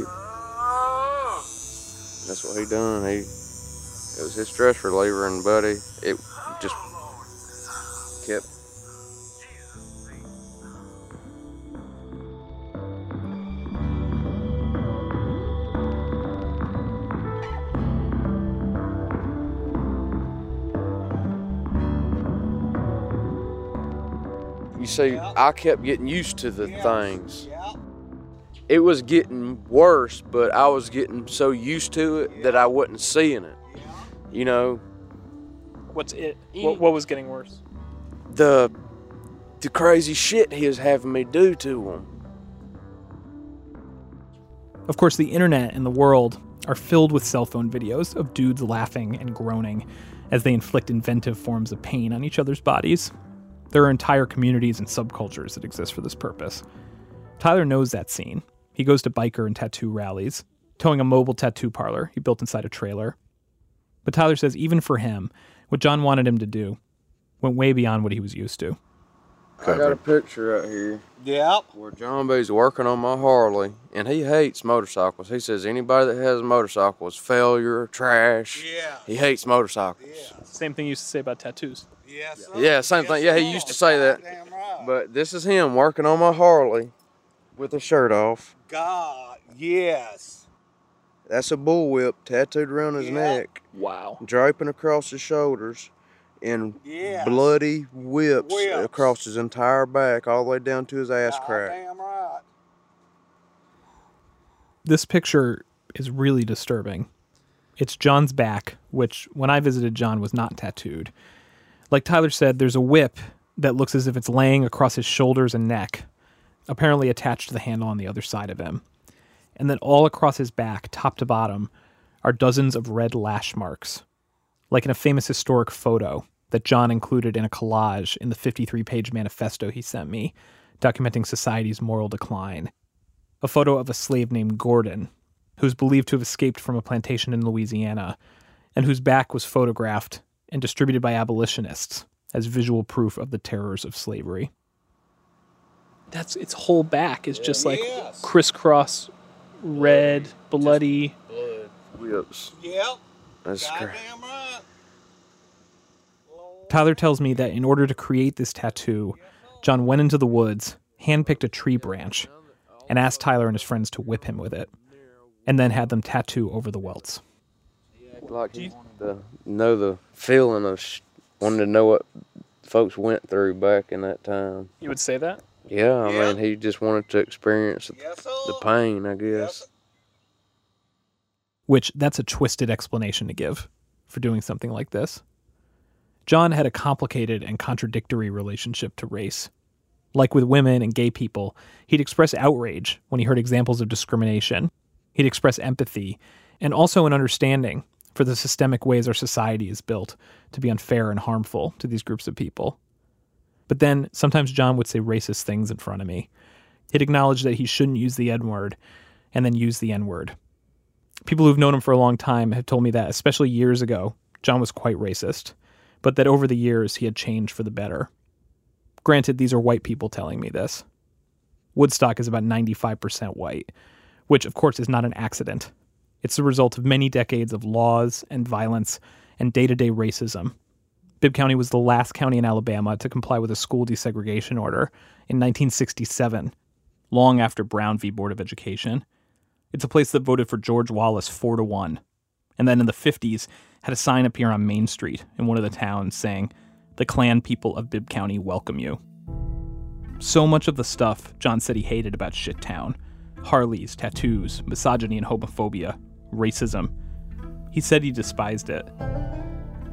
that's what he done. He, it was his stress reliever, and buddy, it just kept You see, I kept getting used to the things. It was getting worse, but I was getting so used to it that I wasn't seeing it. You know, What's it? What, what was getting worse? the the crazy shit he was having me do to him. Of course, the internet and the world are filled with cell phone videos of dudes laughing and groaning as they inflict inventive forms of pain on each other's bodies. There are entire communities and subcultures that exist for this purpose. Tyler knows that scene. He goes to biker and tattoo rallies, towing a mobile tattoo parlor he built inside a trailer. But Tyler says even for him, what John wanted him to do went way beyond what he was used to. I got a picture right here. Yep. Where John B's working on my Harley, and he hates motorcycles. He says anybody that has a motorcycle is failure, trash. Yeah. He hates motorcycles. Same thing you used to say about tattoos. Yes. Yeah, same thing. Yeah, he used to say that. Right. But this is him working on my Harley with a shirt off. God, yes. That's a bullwhip tattooed around his neck. Wow. Draping across his shoulders and Yes. bloody whips, Whips. across his entire back all the way down to his ass crack. Damn right. This picture is really disturbing. It's John's back, which when I visited John was not tattooed. Like Tyler said, there's a whip that looks as if it's laying across his shoulders and neck, apparently attached to the handle on the other side of him. And then all across his back, top to bottom, are dozens of red lash marks, like in a famous historic photo that John included in a collage in the 53 page manifesto he sent me, documenting society's moral decline. A photo of a slave named Gordon, who's believed to have escaped from a plantation in Louisiana, and whose back was photographed and distributed by abolitionists as visual proof of the terrors of slavery. That's its whole back is just like crisscross red, bloody. blood Whips. Yep. That's cra- Goddamn right. Tyler tells me that in order to create this tattoo, John went into the woods, handpicked a tree branch, and asked Tyler and his friends to whip him with it, and then had them tattoo over the welts. like he wanted to know the feeling of sh- wanting to know what folks went through back in that time. You would say that? Yeah, I mean, he just wanted to experience the pain, I guess. which that's a twisted explanation to give for doing something like this. John had a complicated and contradictory relationship to race. Like with women and gay people, he'd express outrage when he heard examples of discrimination. He'd express empathy and also an understanding for the systemic ways our society is built to be unfair and harmful to these groups of people. But then sometimes John would say racist things in front of me. He'd acknowledge that he shouldn't use the N word and then use the N word. People who've known him for a long time have told me that, especially years ago, John was quite racist, but that over the years he had changed for the better. Granted, these are white people telling me this. Woodstock is about 95% white, which of course is not an accident. It's the result of many decades of laws and violence and day to day racism. Bibb County was the last county in Alabama to comply with a school desegregation order in 1967, long after Brown v. Board of Education. It's a place that voted for George Wallace 4 to 1. And then in the 50s, had a sign appear on Main Street in one of the towns saying, The Klan people of Bibb County welcome you. So much of the stuff John said he hated about Shit Town Harleys, tattoos, misogyny and homophobia, racism. He said he despised it.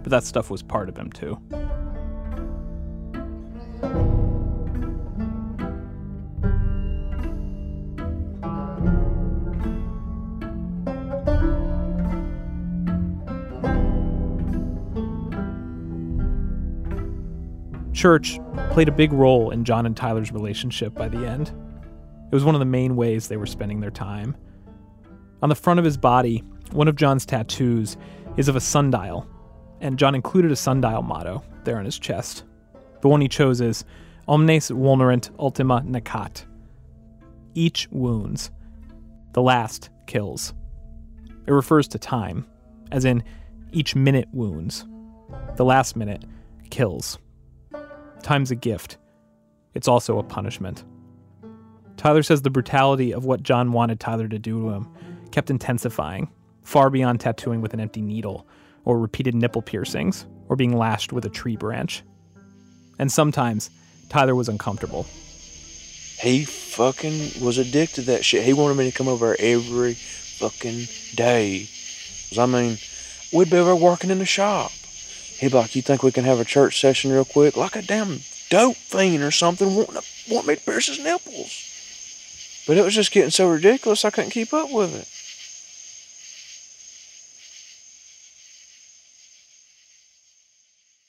But that stuff was part of him too. Church played a big role in John and Tyler's relationship by the end. It was one of the main ways they were spending their time. On the front of his body, one of John's tattoos is of a sundial, and John included a sundial motto there on his chest. The one he chose is Omnes vulnerant ultima necat. Each wounds. The last kills. It refers to time, as in each minute wounds. The last minute kills. Time's a gift. It's also a punishment. Tyler says the brutality of what John wanted Tyler to do to him kept intensifying, far beyond tattooing with an empty needle, or repeated nipple piercings, or being lashed with a tree branch. And sometimes, Tyler was uncomfortable. He fucking was addicted to that shit. He wanted me to come over every fucking day. I mean, we'd be over working in the shop. He'd be like, "You think we can have a church session real quick?" Like a damn dope fiend or something, wanting to, want me to pierce his nipples. But it was just getting so ridiculous, I couldn't keep up with it.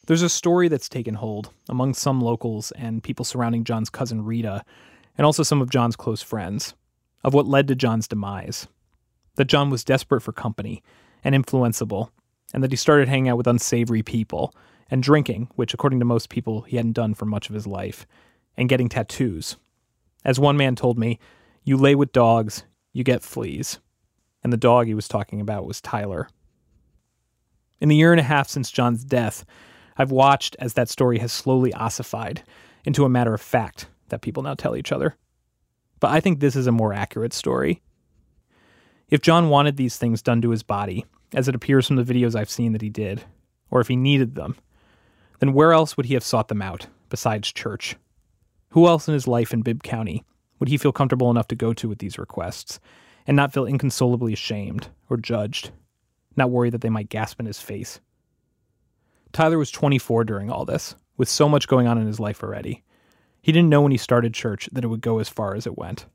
There's a story that's taken hold among some locals and people surrounding John's cousin Rita, and also some of John's close friends, of what led to John's demise. That John was desperate for company and influenceable, and that he started hanging out with unsavory people and drinking, which, according to most people, he hadn't done for much of his life, and getting tattoos. As one man told me, you lay with dogs, you get fleas. And the dog he was talking about was Tyler. In the year and a half since John's death, I've watched as that story has slowly ossified into a matter of fact that people now tell each other. But I think this is a more accurate story. If John wanted these things done to his body, as it appears from the videos I've seen that he did, or if he needed them, then where else would he have sought them out besides church? Who else in his life in Bibb County would he feel comfortable enough to go to with these requests and not feel inconsolably ashamed or judged, not worry that they might gasp in his face? Tyler was 24 during all this, with so much going on in his life already. He didn't know when he started church that it would go as far as it went,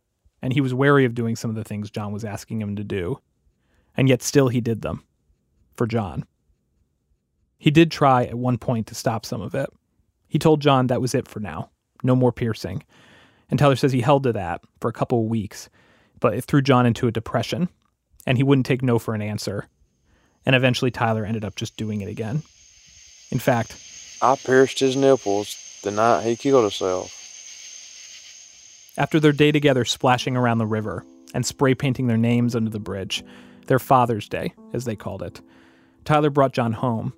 and he was wary of doing some of the things John was asking him to do. And yet still he did them. For John. He did try at one point to stop some of it. He told John that was it for now. No more piercing. And Tyler says he held to that for a couple of weeks, but it threw John into a depression, and he wouldn't take no for an answer. And eventually Tyler ended up just doing it again. In fact, I pierced his nipples the night he killed himself. After their day together splashing around the river and spray painting their names under the bridge, their Father's Day, as they called it, Tyler brought John home,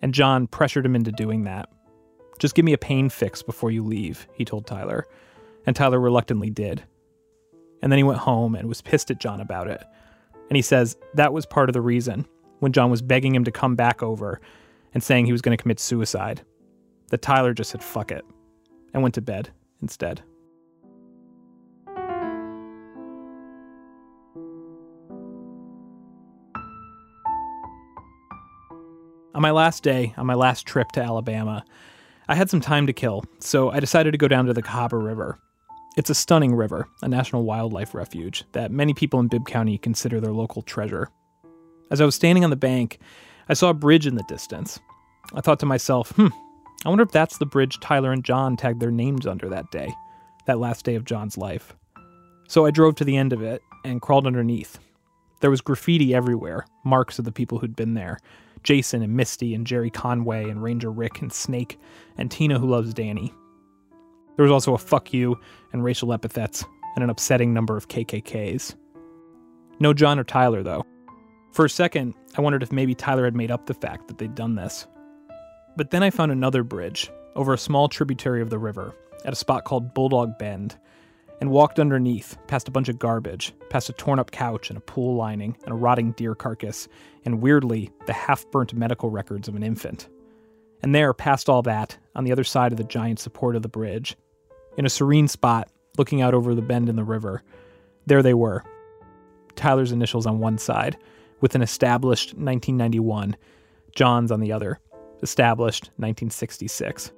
and John pressured him into doing that. Just give me a pain fix before you leave, he told Tyler, and Tyler reluctantly did. And then he went home and was pissed at John about it. And he says that was part of the reason when John was begging him to come back over and saying he was going to commit suicide, that Tyler just said fuck it and went to bed instead. On my last day, on my last trip to Alabama, I had some time to kill, so I decided to go down to the Cahaba River. It's a stunning river, a national wildlife refuge that many people in Bibb County consider their local treasure. As I was standing on the bank, I saw a bridge in the distance. I thought to myself, hmm, I wonder if that's the bridge Tyler and John tagged their names under that day, that last day of John's life. So I drove to the end of it and crawled underneath. There was graffiti everywhere, marks of the people who'd been there, Jason and Misty and Jerry Conway and Ranger Rick and Snake and Tina who loves Danny. There was also a fuck you and racial epithets and an upsetting number of KKKs. No John or Tyler, though. For a second, I wondered if maybe Tyler had made up the fact that they'd done this. But then I found another bridge over a small tributary of the river at a spot called Bulldog Bend and walked underneath, past a bunch of garbage, past a torn up couch and a pool lining and a rotting deer carcass, and weirdly, the half burnt medical records of an infant. And there, past all that, on the other side of the giant support of the bridge, in a serene spot, looking out over the bend in the river, there they were. Tyler's initials on one side, with an established 1991, John's on the other, established 1966.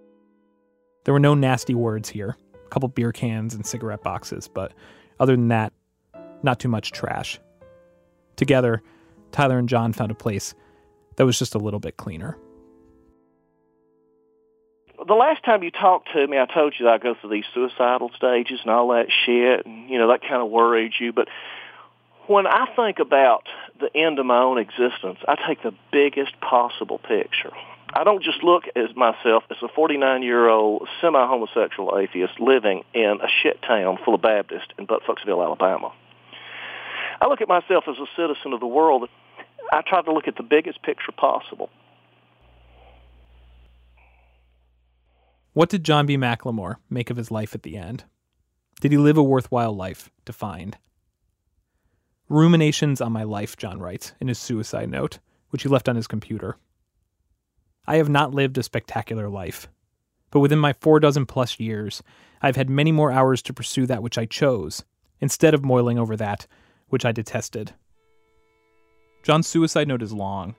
There were no nasty words here, a couple beer cans and cigarette boxes, but other than that, not too much trash. Together, Tyler and John found a place that was just a little bit cleaner. The last time you talked to me, I told you that I go through these suicidal stages and all that shit, and you know that kind of worried you. But when I think about the end of my own existence, I take the biggest possible picture. I don't just look at myself as a 49-year-old semi-homosexual atheist living in a shit town full of Baptists in Buttfucksville, Alabama. I look at myself as a citizen of the world. I try to look at the biggest picture possible. What did John B. McLemore make of his life at the end? Did he live a worthwhile life, defined? Ruminations on my life, John writes in his suicide note, which he left on his computer. I have not lived a spectacular life, but within my four dozen plus years, I've had many more hours to pursue that which I chose, instead of moiling over that which I detested. John's suicide note is long.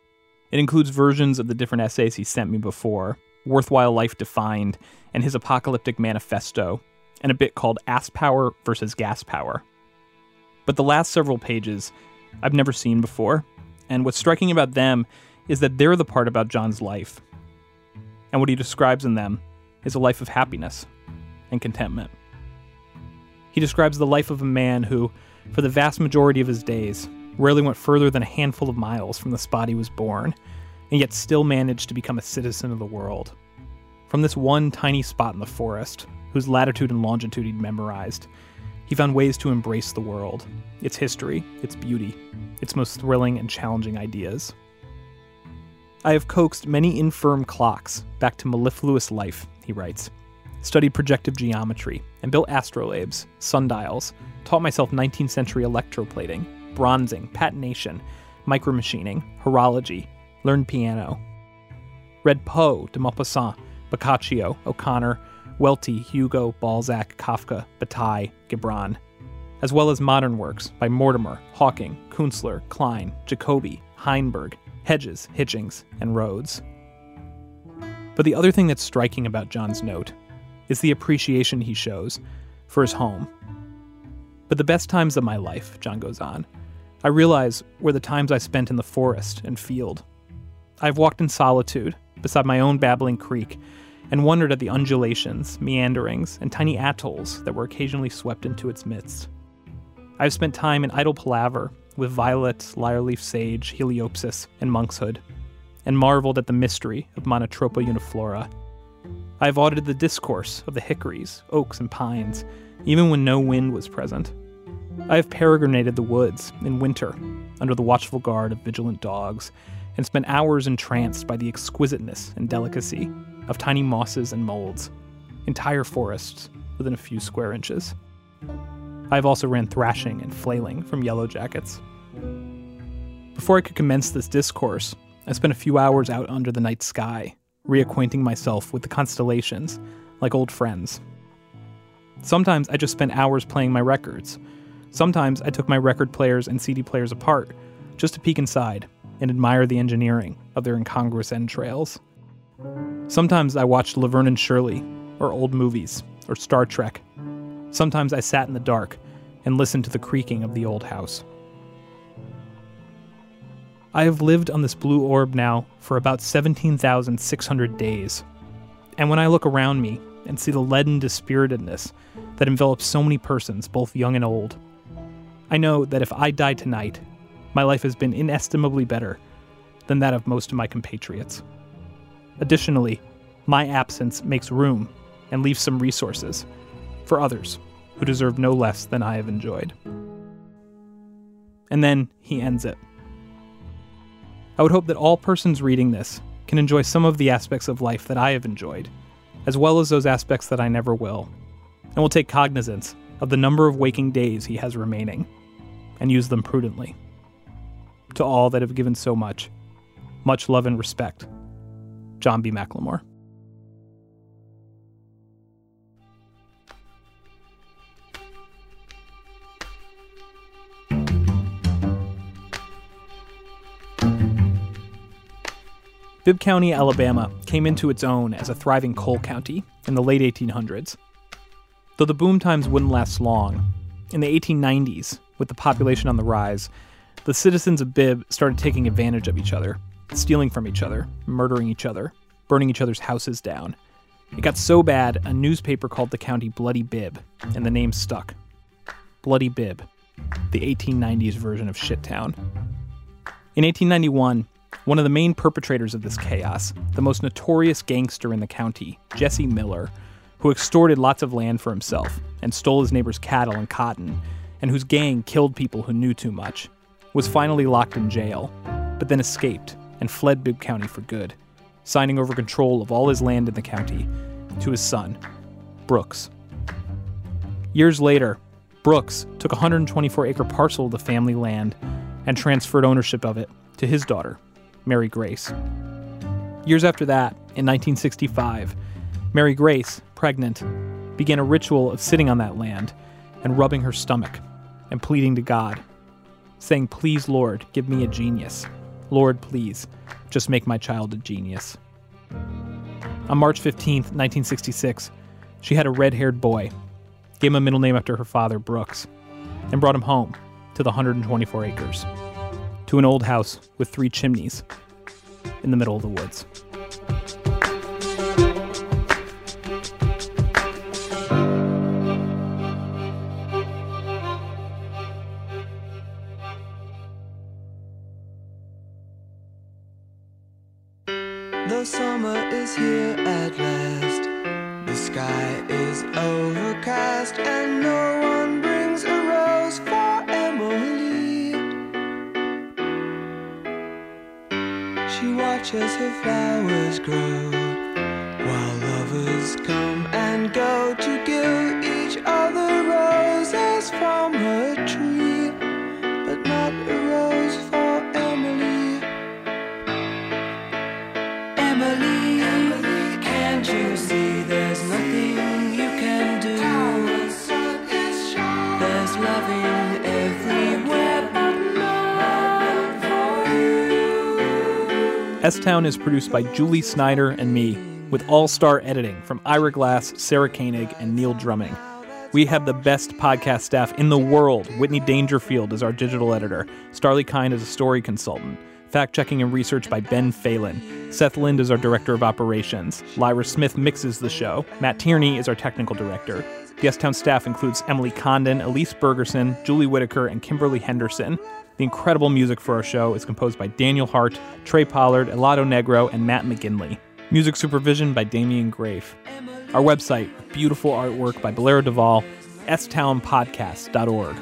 It includes versions of the different essays he sent me before, Worthwhile Life Defined, and his apocalyptic manifesto, and a bit called Ass Power versus Gas Power. But the last several pages I've never seen before, and what's striking about them is that they're the part about John's life. And what he describes in them is a life of happiness and contentment. He describes the life of a man who, for the vast majority of his days, rarely went further than a handful of miles from the spot he was born, and yet still managed to become a citizen of the world. From this one tiny spot in the forest, whose latitude and longitude he'd memorized, he found ways to embrace the world, its history, its beauty, its most thrilling and challenging ideas. I have coaxed many infirm clocks back to mellifluous life, he writes, studied projective geometry, and built astrolabes, sundials, taught myself 19th century electroplating, bronzing, patination, micromachining, horology, learned piano. Read Poe, de Maupassant, Boccaccio, O'Connor, Welty, Hugo, Balzac, Kafka, Bataille, Gibran, as well as modern works by Mortimer, Hawking, Kunstler, Klein, Jacobi, Heinberg, Hedges, Hitchings, and Rhodes. But the other thing that's striking about John's note is the appreciation he shows for his home. But the best times of my life, John goes on, I realize were the times I spent in the forest and field. I've walked in solitude beside my own babbling creek and wondered at the undulations, meanderings, and tiny atolls that were occasionally swept into its midst. I've spent time in idle palaver with violet, lyre-leaf sage, heliopsis, and monkshood, and marveled at the mystery of Monotropa uniflora. I've audited the discourse of the hickories, oaks, and pines, even when no wind was present. I have peregrinated the woods in winter under the watchful guard of vigilant dogs, and spent hours entranced by the exquisiteness and delicacy of tiny mosses and molds, entire forests within a few square inches. I've also ran thrashing and flailing from yellow jackets. Before I could commence this discourse, I spent a few hours out under the night sky, reacquainting myself with the constellations like old friends. Sometimes I just spent hours playing my records. Sometimes I took my record players and CD players apart just to peek inside and admire the engineering of their incongruous entrails. Sometimes I watched Laverne and Shirley, or old movies, or Star Trek. Sometimes I sat in the dark and listened to the creaking of the old house. I have lived on this blue orb now for about 17,600 days. And when I look around me and see the leaden dispiritedness that envelops so many persons, both young and old, I know that if I die tonight, my life has been inestimably better than that of most of my compatriots. Additionally, my absence makes room and leaves some resources for others who deserve no less than I have enjoyed. And then he ends it. I would hope that all persons reading this can enjoy some of the aspects of life that I have enjoyed, as well as those aspects that I never will, and will take cognizance of the number of waking days he has remaining, and use them prudently. To all that have given so much, much love and respect. John B. McLemore. Bibb County, Alabama came into its own as a thriving coal county in the late 1800s. Though the boom times wouldn't last long, in the 1890s, with the population on the rise, the citizens of Bibb started taking advantage of each other, stealing from each other, murdering each other, burning each other's houses down. It got so bad, a newspaper called the county Bloody Bibb, and the name stuck. Bloody Bibb, the 1890s version of Shittown. In 1891, one of the main perpetrators of this chaos, the most notorious gangster in the county, Jesse Miller, who extorted lots of land for himself and stole his neighbor's cattle and cotton, and whose gang killed people who knew too much, was finally locked in jail, but then escaped and fled Bibb County for good, signing over control of all his land in the county to his son, Brooks. Years later, Brooks took a 124 acre parcel of the family land and transferred ownership of it to his daughter, Mary Grace. Years after that, in 1965, Mary Grace, pregnant, began a ritual of sitting on that land and rubbing her stomach and pleading to God, saying, Please, Lord, give me a genius. Lord, please, just make my child a genius. On March 15th, 1966, she had a red haired boy, gave him a middle name after her father, Brooks, and brought him home to the 124 acres, to an old house with three chimneys in the middle of the woods. Here at last. The sky is overcast, and no one brings a rose for Emily. She watches her flowers grow S Town is produced by Julie Snyder and me, with all star editing from Ira Glass, Sarah Koenig, and Neil Drumming. We have the best podcast staff in the world. Whitney Dangerfield is our digital editor, Starlee Kine is a story consultant. Fact checking and research by Ben Phelan. Seth Lind is our director of operations. Lyra Smith mixes the show. Matt Tierney is our technical director. The Town staff includes Emily Condon, Elise Bergerson, Julie Whitaker, and Kimberly Henderson. The incredible music for our show is composed by Daniel Hart, Trey Pollard, Helado Negro, and Matt McGinley. Music supervision by Damien Graef. Our website, beautiful artwork by Bolero Duvall, stownpodcast.org.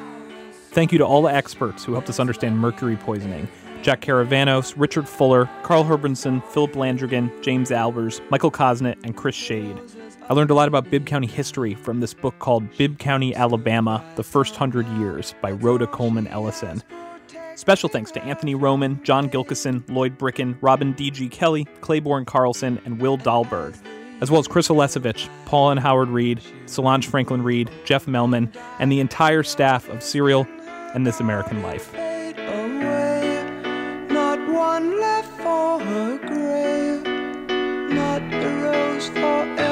Thank you to all the experts who helped us understand mercury poisoning. Jack Caravanos, Richard Fuller, Carl Herbinson, Philip Landrigan, James Albers, Michael Kosnett, and Chris Shade. I learned a lot about Bibb County history from this book called Bibb County, Alabama The First Hundred Years by Rhoda Coleman Ellison. Special thanks to Anthony Roman, John Gilkison, Lloyd Bricken, Robin D.G. Kelley, Claiborne Carlson, and Will Dahlberg, as well as Chris Olesevich, Paul and Howard Reed, Solange Franklin Reed, Jeff Melman, and the entire staff of Serial and This American Life. Not a rose for